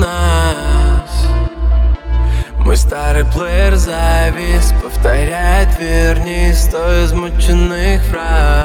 нас. Мой старый плеер завис Повторяет верни сто измученных фраз.